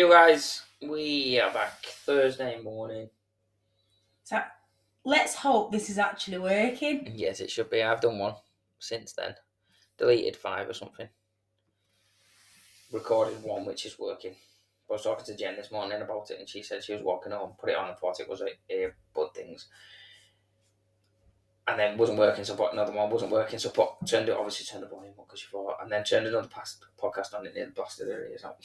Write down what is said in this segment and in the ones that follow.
You guys, we are back Thursday morning. So let's hope this is actually working. Yes, it should be. I've done one since then. Deleted five or something. Recorded one which is working. I was talking to Jen this morning about it and she said she was walking home, put it on and thought it was a earbud things. And then wasn't working, so put another one, wasn't working, so put turned it obviously turned the volume up because she thought and then turned another past, podcast on it and it blasted her ears out.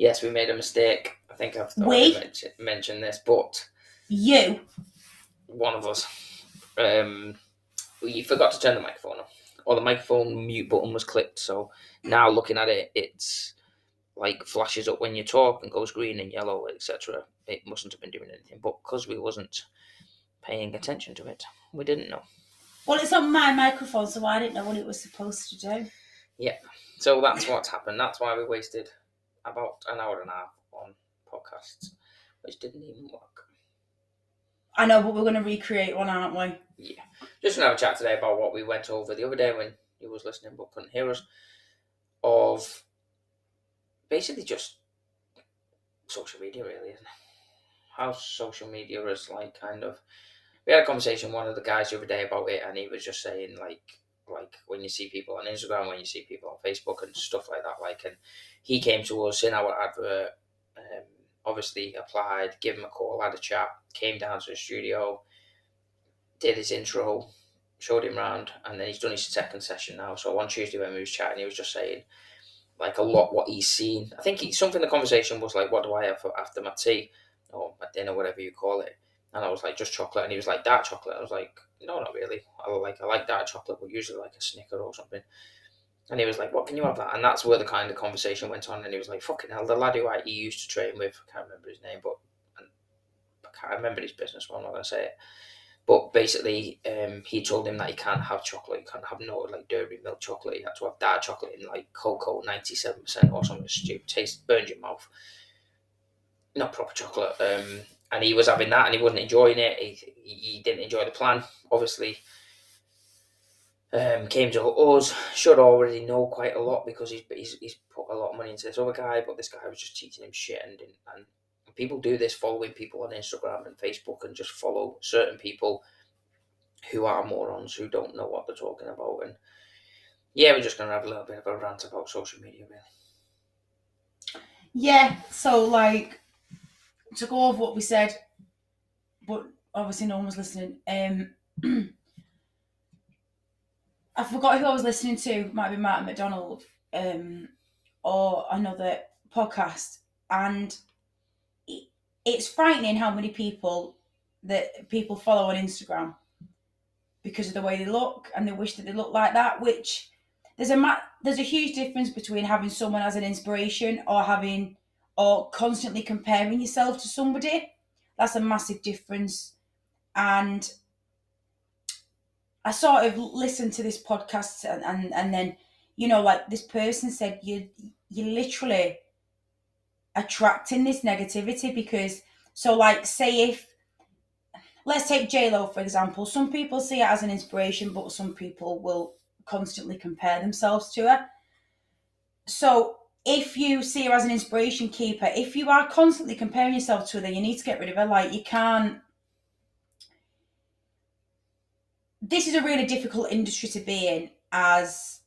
Yes, we made a mistake. I think I've We? mentioned, mentioned this, but You, one of us, um, we forgot to turn the microphone on, or the microphone mute button was clicked. So now looking at it, it's like flashes up when you talk and goes green and yellow, etc. It mustn't have been doing anything, but because we wasn't paying attention to it, we didn't know. well, it's on my microphone, so I didn't know what it was supposed to do. Yep. So that's what's happened. That's why we wasted about an hour and a half on podcasts, which didn't even work. I know, but we're going to recreate one, aren't we? Yeah. Just gonna have a chat today about what we went over the other day when you was listening but couldn't hear us. Of basically just social media really, isn't it? How social media is like kind of we had a conversation with one of the guys the other day about it and he was just saying like like when you see people on Instagram, when you see people on Facebook and stuff like that, like and he came to us in our advert, um, obviously applied, give him a call, had a chat, came down to the studio, did his intro, showed him round, and then he's done his second session now. So on Tuesday when we was chatting, he was just saying like a lot what he's seen. I think he, something the conversation was like, "What do I have for after my tea or my dinner, whatever you call it?" And I was like, "Just chocolate," and he was like, "Dark chocolate." I was like, "No, not really. I like I like dark chocolate, but usually like a Snicker or something." And he was like, "What can you have that?" And that's where the kind of conversation went on. And he was like, "Fucking hell!" The lad who I, he used to train with, I can't remember his name, but I can't remember his business. Well, I'm not gonna say it. But basically, um, he told him that he can't have chocolate. He can't have no like dairy milk chocolate. He had to have dark chocolate in like cocoa, ninety seven percent or something stupid. Taste burns your mouth. Not proper chocolate. Um, and he was having that, and he wasn't enjoying it. He, he, didn't enjoy the plan. Obviously, um, came to us. Should already know quite a lot because he's, he's he's put a lot of money into this other guy, but this guy was just teaching him shit and. And people do this, following people on Instagram and Facebook, and just follow certain people who are morons who don't know what they're talking about. And yeah, we're just gonna have a little bit of a rant about social media, really. Yeah, so like to go over what we said, but obviously no one was listening. Um, I forgot who I was listening to. Might be Martin MacDonald, um, or another podcast, and it, it's frightening how many people that people follow on Instagram because of the way they look, and they wish that they look like that. Which there's a there's a huge difference between having someone as an inspiration or having or constantly comparing yourself to somebody. That's a massive difference. And I sort of listened to this podcast and, and, and then, you know, like this person said, you you literally attracting this negativity because so like say if let's take J Lo for example, some people see it as an inspiration, but some people will constantly compare themselves to her. So if you see her as an inspiration keeper, if you are constantly comparing yourself to her, you need to get rid of her. Like you can't. This is a really difficult industry to be in, as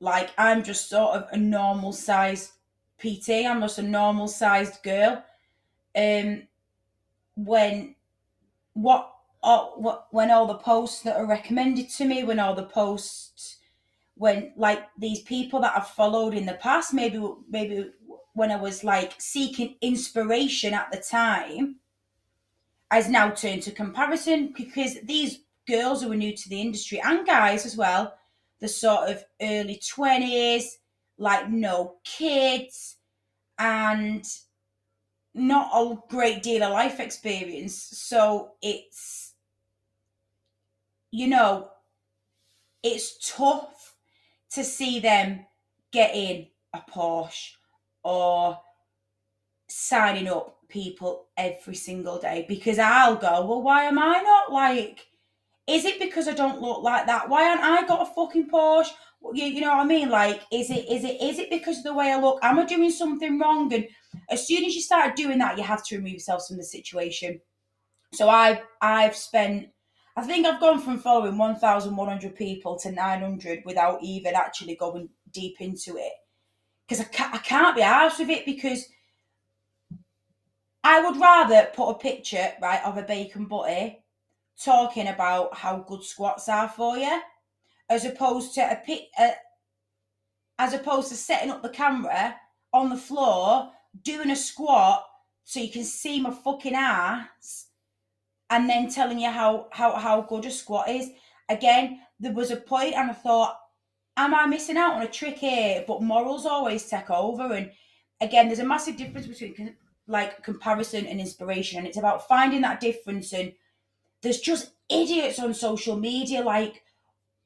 like I'm just sort of a normal sized PT. I'm just a normal sized girl. Um, when what all, what when all the posts that are recommended to me, when all the posts when like these people that I've followed in the past, maybe maybe when I was like seeking inspiration at the time, has now turned to comparison because these girls who are new to the industry and guys as well, the sort of early twenties, like no kids, and not a great deal of life experience. So it's you know, it's tough to see them getting a Porsche or signing up people every single day because I'll go, well, why am I not like? Is it because I don't look like that? Why aren't I got a fucking Porsche? You, you know what I mean? Like, is it is it is it because of the way I look? Am I doing something wrong? And as soon as you start doing that, you have to remove yourself from the situation. So I've I've spent I think I've gone from following 1,100 people to 900 without even actually going deep into it. Because I can't, I can't be arsed with it because I would rather put a picture, right, of a bacon butty talking about how good squats are for you as opposed to a pic, uh, as opposed to setting up the camera on the floor, doing a squat so you can see my fucking ass and then telling you how how how good a squat is. Again, there was a point and I thought, am I missing out on a trick here? But morals always take over. And again, there's a massive difference between like comparison and inspiration, and it's about finding that difference. And there's just idiots on social media, like.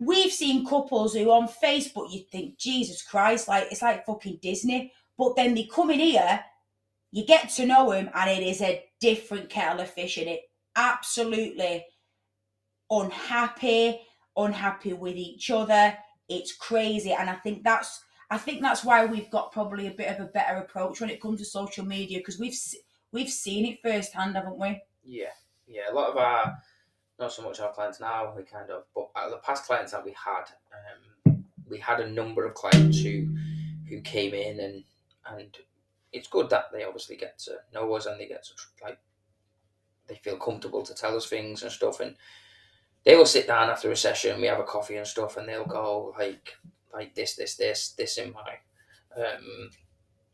We've seen couples who on Facebook you think, Jesus Christ, like it's like fucking Disney. But then they come in here, you get to know them, and it is a different kettle of fish in it absolutely unhappy, unhappy with each other. It's crazy, and I think that's I think that's why we've got probably a bit of a better approach when it comes to social media because we've we've seen it firsthand, haven't we? Yeah, yeah. A lot of our, not so much our clients now, we kind of, but the past clients that we had, um, we had a number of clients who who came in and and it's good that they obviously get to know us and they get to like they feel comfortable to tell us things and stuff and they will sit down after a session we have a coffee and stuff and they'll go like like this this this this in my um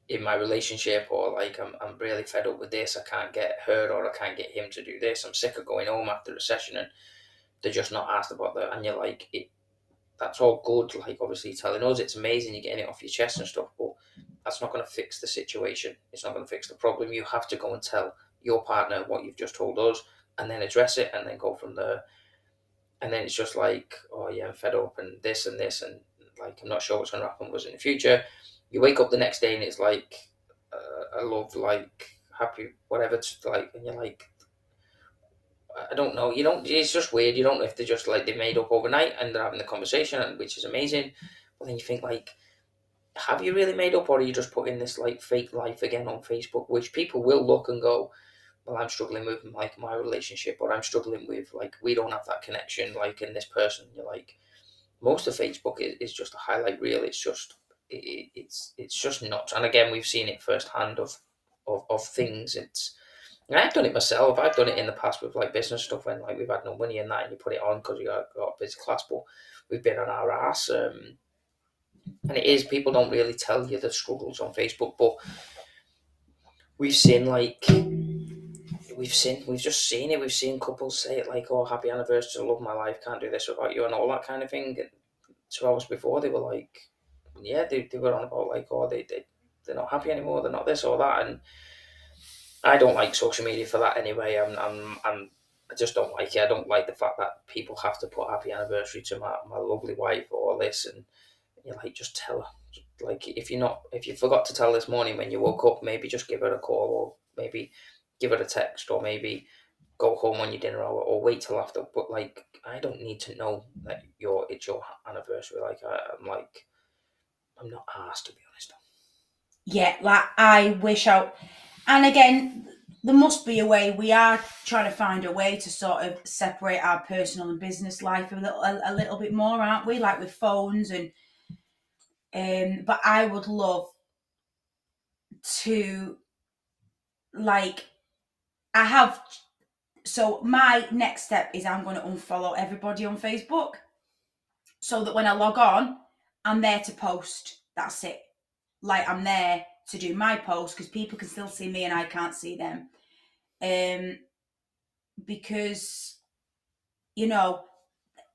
in my relationship or like I'm, I'm really fed up with this i can't get her or i can't get him to do this i'm sick of going home after a session and they're just not asked about that and you're like it that's all good like obviously telling us it's amazing you're getting it off your chest and stuff but that's not going to fix the situation it's not going to fix the problem you have to go and tell your partner what you've just told us and then address it and then go from there. And then it's just like, oh yeah, I'm fed up and this and this and like I'm not sure what's going to happen was in the future. You wake up the next day and it's like, uh, I love like happy whatever to like, and you're like, I don't know. You don't. It's just weird. You don't know if they're just like they made up overnight and they're having the conversation, which is amazing. But then you think like, have you really made up, or are you just putting this like fake life again on Facebook, which people will look and go, well, I'm struggling with like my relationship, or I'm struggling with like we don't have that connection, like in this person. You're like, most of Facebook is, is just a highlight reel. It's just it, it's it's just not. And again, we've seen it firsthand of of, of things. It's I've done it myself. I've done it in the past with like business stuff when like we've had no money in that, and you put it on because you got, got a busy class. But we've been on our ass, um, and it is people don't really tell you the struggles on Facebook, but we've seen like we've seen we've just seen it. We've seen couples say it like, "Oh, happy anniversary, love my life, can't do this without you," and all that kind of thing. Two hours before, they were like, "Yeah, they, they were on about like, oh, they they they're not happy anymore. They're not this or that." And I don't like social media for that anyway. I'm I'm I'm I just don't like it. I don't like the fact that people have to put happy anniversary to my, my lovely wife or this and you're like just tell her like if you're not if you forgot to tell this morning when you woke up maybe just give her a call or maybe give her a text or maybe go home on your dinner hour or wait till after. But like, I don't need to know that your it's your anniversary. Like, I, am like, I'm not asked to be honest. Yeah, like I wish out, and again, there must be a way. We are trying to find a way to sort of separate our personal and business life a little, a, a little bit more, aren't we? Like with phones and, um. But I would love to, like, I have. So my next step is I'm going to unfollow everybody on Facebook, so that when I log on, I'm there to post. That's it. Like I'm there to do my post because people can still see me and I can't see them. Um, because you know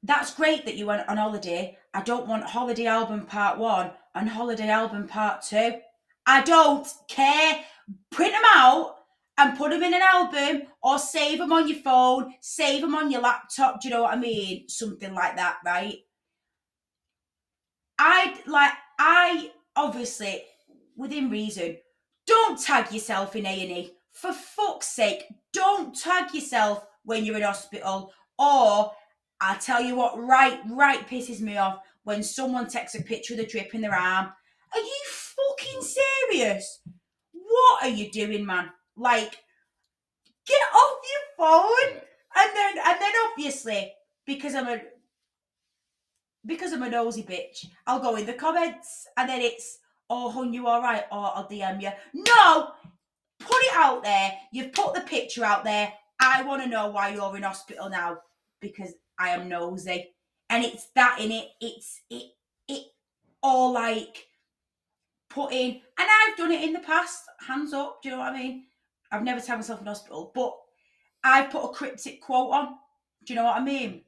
that's great that you went on holiday. I don't want holiday album part one and holiday album part two. I don't care. Print them out and put them in an album or save them on your phone, save them on your laptop. Do you know what I mean? Something like that, right? I like I obviously within reason don't tag yourself in A&E. For fuck's sake, don't tag yourself when you're in hospital or I'll tell you what right right pisses me off when someone takes a picture of the drip in their arm. Are you fucking serious? What are you doing, man? Like, get off your phone. And then, and then, obviously, because I'm a because I'm a nosy bitch, I'll go in the comments, and then it's, "Oh, hun, you all right?" Or I'll DM you. No, put it out there. You've put the picture out there. I want to know why you're in hospital now because I am nosy, and it's that in it. It's it it all like put in, and I've done it in the past. Hands up, do you know what I mean? I've never taken myself in hospital, but I've put a cryptic quote on. Do you know what I mean?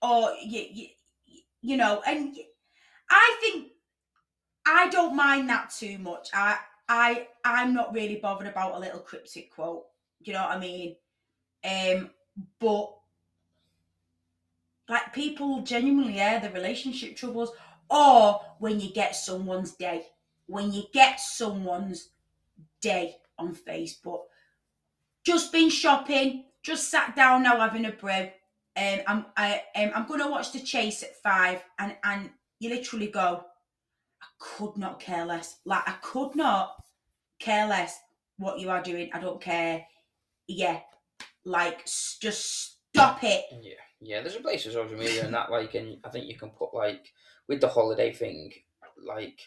Or you, you, you know, and I think I don't mind that too much. I I I'm not really bothered about a little cryptic quote. Do you know what I mean? Um, but like people genuinely, air the relationship troubles, or when you get someone's day, when you get someone's day on Facebook, just been shopping, just sat down now having a brew. Um, I'm I um, I'm gonna watch the chase at five, and and you literally go, I could not care less. Like I could not care less what you are doing. I don't care. Yeah, like just stop it. Yeah, yeah. There's a place for social media and that, like, and I think you can put like with the holiday thing, like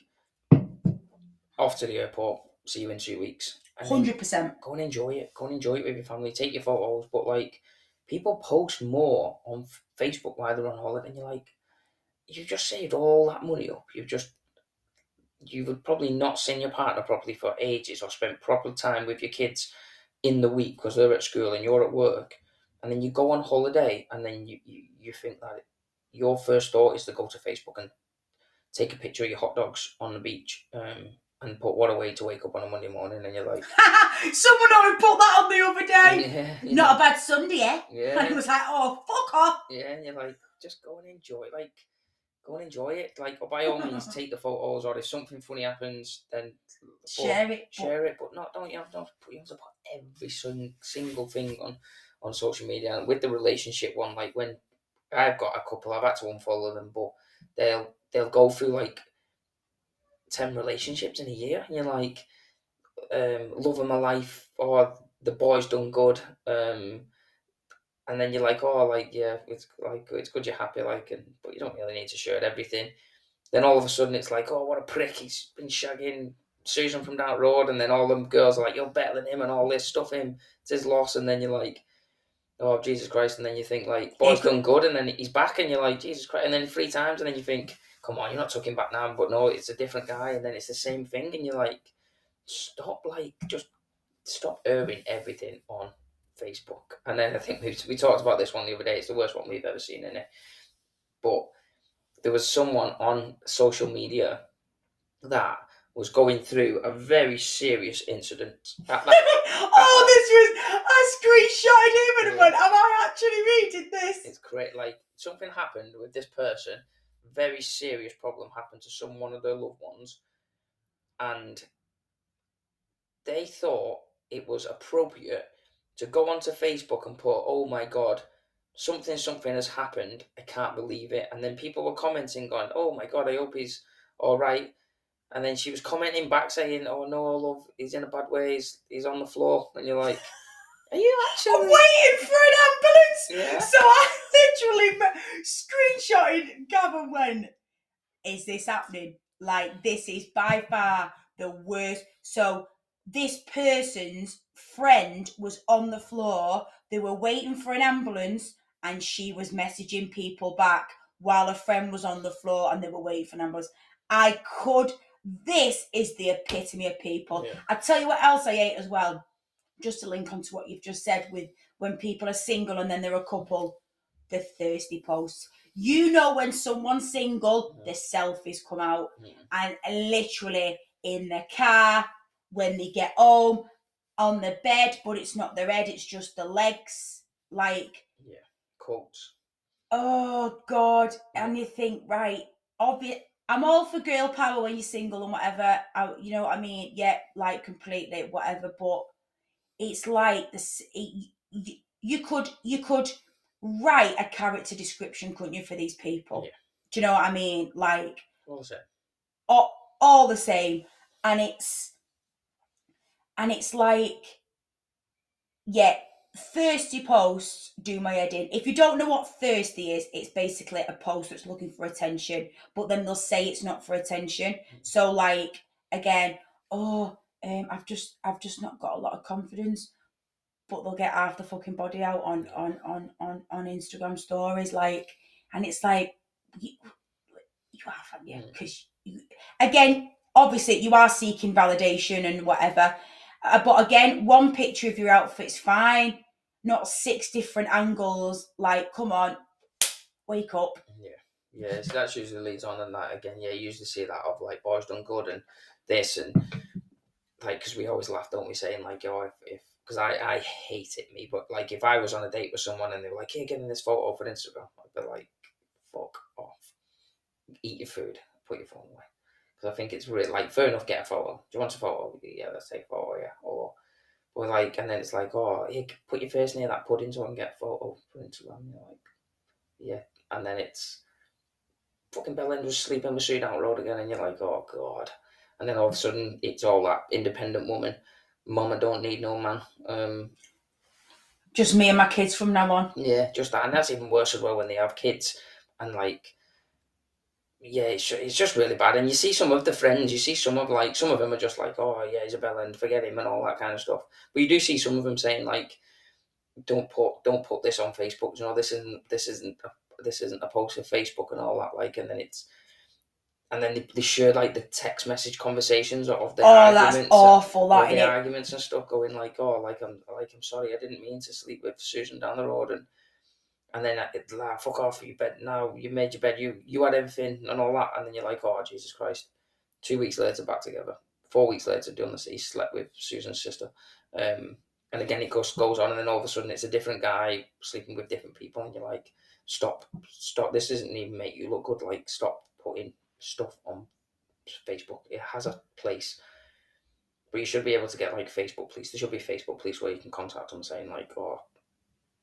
off to the airport. See you in two weeks. Hundred percent. Go and enjoy it. Go and enjoy it with your family. Take your photos. But like, people post more on Facebook while they're on holiday, and you're like, you've just saved all that money up. You've just you would probably not seen your partner properly for ages, or spent proper time with your kids in the week because they're at school and you're at work, and then you go on holiday, and then you, you, you think that your first thought is to go to Facebook and take a picture of your hot dogs on the beach, um, and put what a way to wake up on a Monday morning, and you're like, Someone already put that on the other day. yeah, you Not know, a bad Sunday, eh? yeah, And it was like, oh fuck off. yeah, and you're like, just go and enjoy, it. like, go and enjoy it, like, or by all means, take the photos, or if something funny happens, then but- Share it. but- share it, but not don't you have to put you have to put every single thing on on social media and with the relationship one. Like when I've got a couple, I've had to unfollow them, but they'll they'll go through like ten relationships in a year, and you're like, um, love of my life, or the boy's done good, um. And then you're like, oh, like yeah, it's like it's good you're happy, like, and but you don't really need to share everything. Then all of a sudden it's like, oh, what a prick! He's been shagging Susan from the road, and then all them girls are like, "You're better than him," and all this stuff. Him, it's his loss, and then you're like, "Oh Jesus Christ!" And then you think like, "Boy's done good," and then he's back, and you're like, "Jesus Christ!" And then three times, and then you think, "Come on, you're not talking back now," but no, it's a different guy, and then it's the same thing, and you're like, "Stop!" Like, just stop airing everything on Facebook. And then I think we we talked about this one the other day. It's the worst one we've ever seen in it, but there was someone on social media that was going through a very serious incident. That- that- oh, this was. I screenshotted him and Yeah. went, "Am I actually reading this?" it's great. Like something happened with this person. Very serious problem happened to someone of their loved ones, and they thought it was appropriate to go onto Facebook and put, "Oh my God, something something has happened. I can't believe it." And then people were commenting, going, "Oh my God, I hope he's all right." And then she was commenting back saying, "Oh no, love, he's in a bad way. He's, he's on the floor." And you're like, "Are you I'm actually?" waiting for an ambulance. Yeah. So I literally screenshotted Gavin went, Is this happening? Like, this is by far the worst. So, this person's friend was on the floor. They were waiting for an ambulance, and she was messaging people back while a friend was on the floor and they were waiting for an ambulance. I could. This is the epitome of people. Yeah. I tell you what else I hate as well. Just to link onto what you've just said with when people are single and then they're a couple, the thirsty posts. You know when someone's single, the selfies come out, Mm. and literally in the car when they get home on the bed, but it's not their head; it's just the legs. Like, Yeah. Quotes. oh god! And you think, right? Obvious. I'm all for girl power when you're single and whatever. I, you know what I mean? Yeah, like completely whatever. But it's like this. It, you, you could you could write a character description, couldn't you, for these people? Yeah. Do you know what I mean? Like What was it? all, all the same and it's and it's like yeah thirsty posts do my head in. If you don't know what thirsty is it's basically a post that's looking for attention but then they'll say it's not for attention. So like again oh um i've just i've just not got a lot of confidence but they'll get half the fucking body out on on on on, on instagram stories like and it's like you, you have haven't you because again obviously you are seeking validation and whatever uh, but again one picture of your outfit's fine not six different angles like come on wake up Yeah, yeah. So that's usually leads on, and that again, yeah. You usually see that of like boys done good and this and like because we always laugh, don't we? Saying like, oh, if because I I hate it me, but like if I was on a date with someone and they were like, hey, give me this photo for Instagram, I'd be like, fuck off, eat your food, put your phone away. Because I think it's really like fair enough, get a photo. Do you want a photo? Yeah, let's take a photo. Yeah, or. Or like, and then it's like, oh, hey, put your face near that pudding so I can get a photo for Instagram. You're like, yeah, and then it's fucking Bellend was sleeping with Sue down the road again, and you're like, oh god. And then all of a sudden, it's all that independent woman. Mama don't need no man. Um, just me and my kids from now on yeah, just that, and that's even worse as well when they have kids, and like, yeah, it's, it's just really bad. And you see some of the friends, you see some of like some of them are just like, oh yeah, Isabella and forget him, and all that kind of stuff. But you do see some of them saying like, don't put don't put this on Facebook. You know, this isn't this isn't a, this isn't a post for Facebook and all that. Like, and then it's and then they, they share like the text message conversations of the oh that's arguments. and- awful all that the arguments and stuff going like, oh, like I'm like I'm sorry, I didn't mean to sleep with Susan down the road, and and then it's like fuck off you bed now. You made your bed, you you had everything and all that, and then you're like, oh Jesus Christ. Two weeks later, back together. Four weeks later, doing this. He slept with Susan's sister, um, and again it goes goes on, and then all of a sudden it's a different guy sleeping with different people, and you're like, stop, stop. This doesn't even make you look good. Like stop putting stuff on Facebook. It has a place. But you should be able to get like Facebook police. There should be Facebook police where you can contact them saying like, "Oh,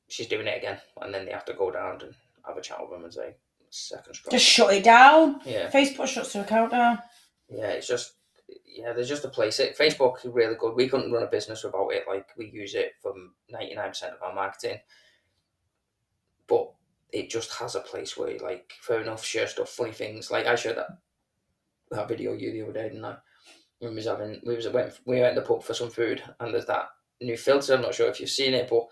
she's doing it again," and then they have to go down and have a chat with them and say, second strike." just shut it down yeah, facebook shuts their account down yeah. It's just yeah. There's just a place. It Facebook is really good. We couldn't run a business without it. Like we use it for ninety nine percent of our marketing, but it just has a place where like fair enough share stuff, funny things. Like I shared that that video you the other day, didn't I? We was having we was went we went to the pub for some food and there's that new filter. I'm not sure if you've seen it, but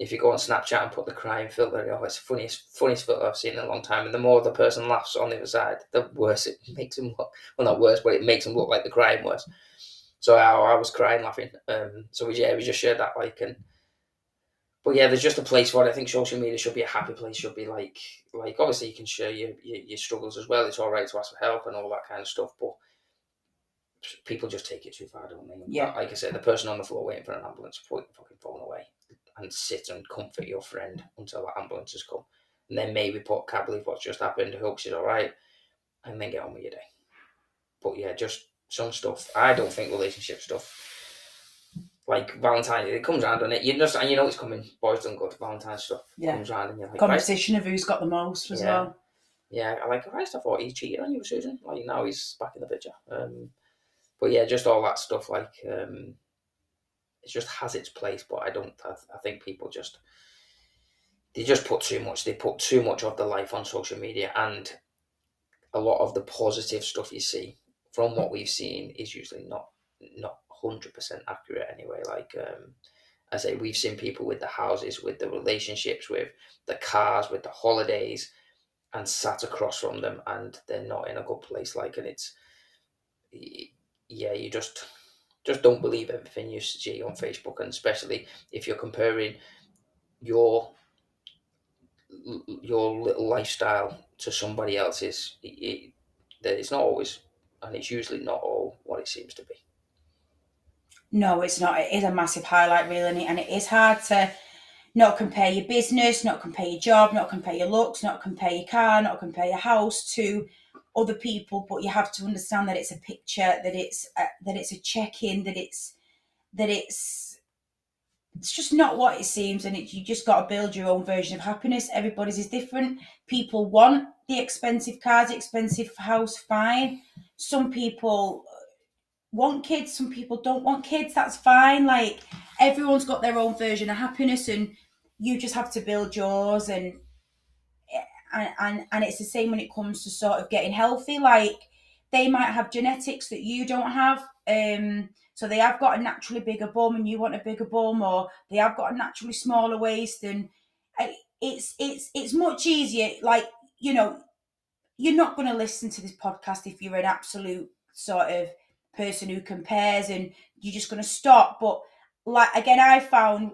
if you go on Snapchat and put the crying filter, oh, it's the funniest funniest filter I've seen in a long time. And the more the person laughs on the other side, the worse it makes them look. Well, not worse, but it makes them look like they're crying worse. So I, I was crying laughing. Um, so we, yeah, we just shared that like and. But yeah, there's just a place for it. I think social media should be a happy place. Should be like, like obviously you can share your, your, your struggles as well. It's all right to ask for help and all that kind of stuff. But people just take it too far, don't they? Yeah. Like I said, the person on the floor waiting for an ambulance, put your fucking phone away and sit and comfort your friend until the ambulance has come. And then maybe put, can't believe what's just happened, hope she's all right, and then get on with your day. But yeah, just some stuff. I don't think relationship stuff, like Valentine's, it comes around on it. You just, and you know it's coming. Boys don't go to Valentine's stuff. Yeah. Comes around and you're like, right, competition of who's got the most as Yeah. well yeah, I like Christ. I thought he cheated on you, Susan. Like now he's back in the picture. Um, but yeah, just all that stuff. Like um, it just has its place, but I don't. I, I think people just they just put too much. They put too much of their life on social media, and a lot of the positive stuff you see from what we've seen is usually not not hundred percent accurate anyway. Like um, I say, we've seen people with the houses, with the relationships, with the cars, with the holidays and sat across from them and they're not in a good place like and it's yeah you just just don't believe everything you see on facebook and especially if you're comparing your your little lifestyle to somebody else's it, it, it's not always and it's usually not all what it seems to be No, it's not. It is a massive highlight, really, and it is hard to not compare your business, not compare your job, not compare your looks, not compare your car, not compare your house to other people. But you have to understand that it's a picture, that it's a, that it's a check-in, that it's that it's it's just not what it seems, and it, you just got to build your own version of happiness. Everybody's is different. People want the expensive cars, expensive house, fine. Some people want kids, some people don't want kids, that's fine. Like everyone's got their own version of happiness and you just have to build yours and and, and and it's the same when it comes to sort of getting healthy. Like they might have genetics that you don't have. Um so they have got a naturally bigger bum and you want a bigger bum or they have got a naturally smaller waist and it's it's it's much easier like you know you're not going to listen to this podcast if you're an absolute sort of person who compares and you're just going to stop but like again i found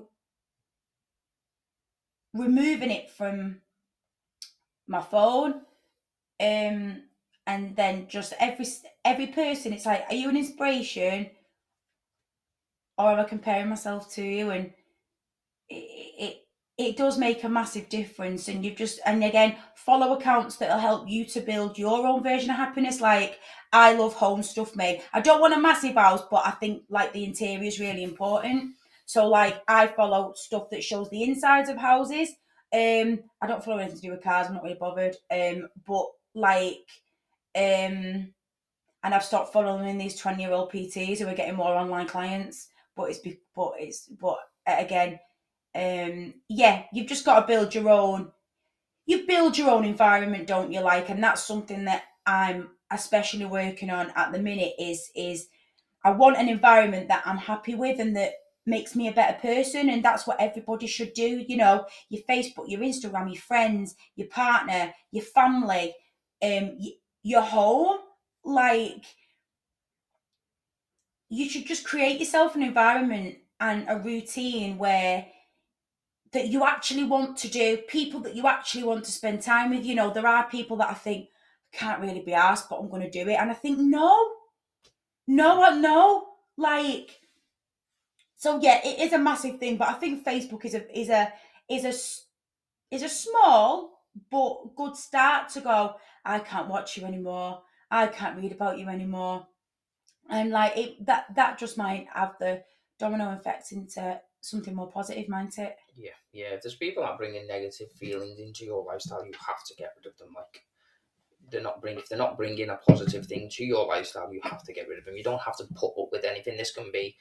removing it from my phone um and then just every every person it's like are you an inspiration? Or am i comparing myself to you? And it, it it does make a massive difference. And you've just and again follow accounts that'll help you to build your own version of happiness. Like i love home stuff made i don't want a massive house but i think like the interior is really important. So like i follow stuff that shows the insides of houses um i don't follow anything to do with cars i'm not really bothered um but like um and i've stopped following these 20 year old pts who are getting more online clients but it's but it's but again um, yeah, you've just got to build your own. You build your own environment, don't you? Like, and that's something that I'm especially working on at the minute. Is is I want an environment that I'm happy with and that makes me a better person, and that's what everybody should do. You know, your Facebook, your Instagram, your friends, your partner, your family, um, your home, like you should just create yourself an environment and a routine where that you actually want to do, people that you actually want to spend time with. You know, there are people that I think can't really be asked, but I'm going to do it. And I think, no, no, no. Like, so yeah, it is a massive thing, but I think Facebook is a is a is a is a small but good start to go. I can't watch you anymore. I can't read about you anymore. And like it, that that just might have the domino effect into something more positive mindset. Yeah, yeah. If there's people that bring in negative feelings into your lifestyle, you have to get rid of them. Like they're not bring if they're not bringing a positive thing to your lifestyle, you have to get rid of them. You don't have to put up with anything. This can be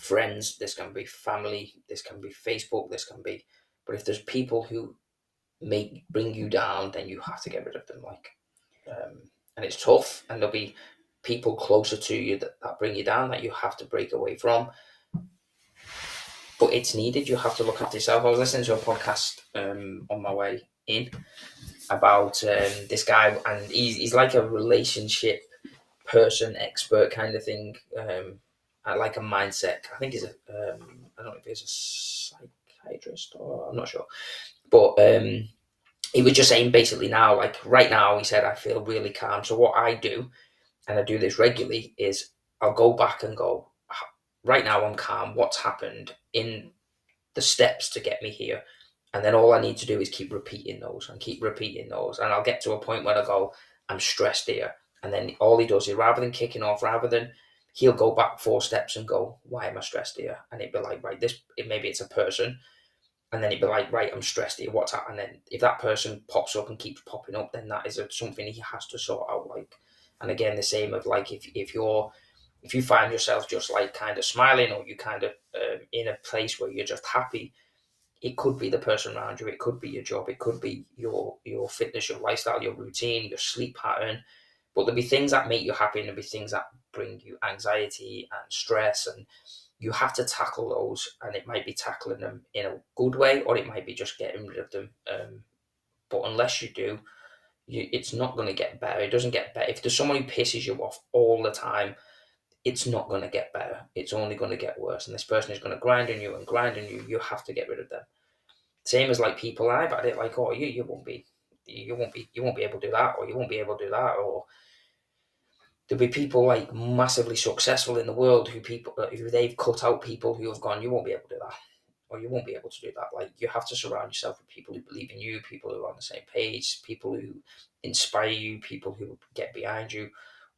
friends, this can be family, this can be Facebook, this can be. But if there's people who make bring you down, then you have to get rid of them. Like, um, and it's tough, and there'll be people closer to you that, that bring you down that you have to break away from but it's needed. You have to look after yourself. I was listening to a podcast um, on my way in about um, this guy, and he's, he's like a relationship person, expert kind of thing, um, like a mindset. I think he's a, um, I don't know if he's a psychiatrist or I'm not sure, but um, he was just saying basically now, like right now, he said I feel really calm. So what I do, and I do this regularly, is I'll go back and go, right now I'm calm. What's happened in the steps to get me here? And then all I need to do is keep repeating those and keep repeating those. And I'll get to a point where I go, I'm stressed here. And then all he does is rather than kicking off, rather than he'll go back four steps and go, Why am I stressed here? And it'd be like, right, this it, maybe it's a person. And then it'd be like, right, I'm stressed here. What's that? And then if that person pops up and keeps popping up, then that is a, something he has to sort out. Like, and again, the same of like if if you're if you find yourself just like kind of smiling or you kind of um, in a place where you're just happy it could be the person around you it could be your job it could be your your fitness your lifestyle your routine your sleep pattern but there'll be things that make you happy and there'll be things that bring you anxiety and stress and you have to tackle those and it might be tackling them in a good way or it might be just getting rid of them um, but unless you do you, it's not going to get better it doesn't get better if there's someone who pisses you off all the time it's not going to get better. It's only going to get worse. And this person is going to grind on you and grind on you. You have to get rid of them. Same as like people I've had it like, oh, you you won't be, you won't be, you won't be able to do that, or you won't be able to do that, or there'll be people like massively successful in the world who people uh, who they've cut out people who have gone, you won't be able to do that, or you won't be able to do that. Like you have to surround yourself with people who believe in you, people who are on the same page, people who inspire you, people who get behind you,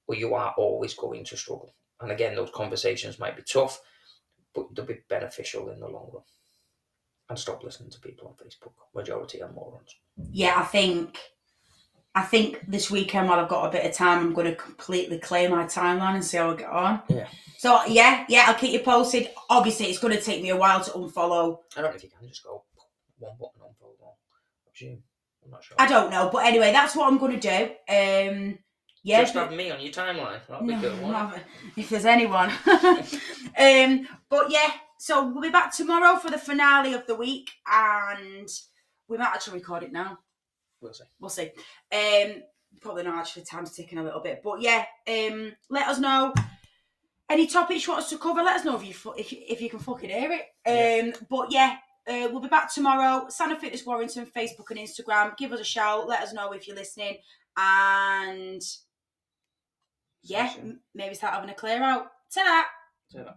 or you are always going to struggle. And again, those conversations might be tough, but they'll be beneficial in the long run. And stop listening to people on Facebook. Majority are morons. Yeah, I think I think this weekend, while I've got a bit of time, I'm going to completely clear my timeline and see how I get on. Yeah. So yeah, yeah, I'll keep you posted. Obviously, it's going to take me a while to unfollow. I don't know if you can just go one button on for one. I presume. I'm not sure. I don't know, but anyway, that's what I'm going to do. Um, yeah, Just have me on your timeline. That'd be No, good. won't it? love it, if there's anyone. um, but yeah, so we'll be back tomorrow for the finale of the week, and we might actually record it now. We'll see. We'll see. Um, probably not actually. Time's ticking a little bit, but yeah. Um, let us know any topics you want us to cover. Let us know if you fu- if you, if you can fucking hear it. Um, but yeah. Uh, we'll be back tomorrow. Santa Fitness Warrington, Facebook and Instagram. Give us a shout. Let us know if you're listening. And yeah, See you soon. m- maybe start having a clear out. Ta-da! Later.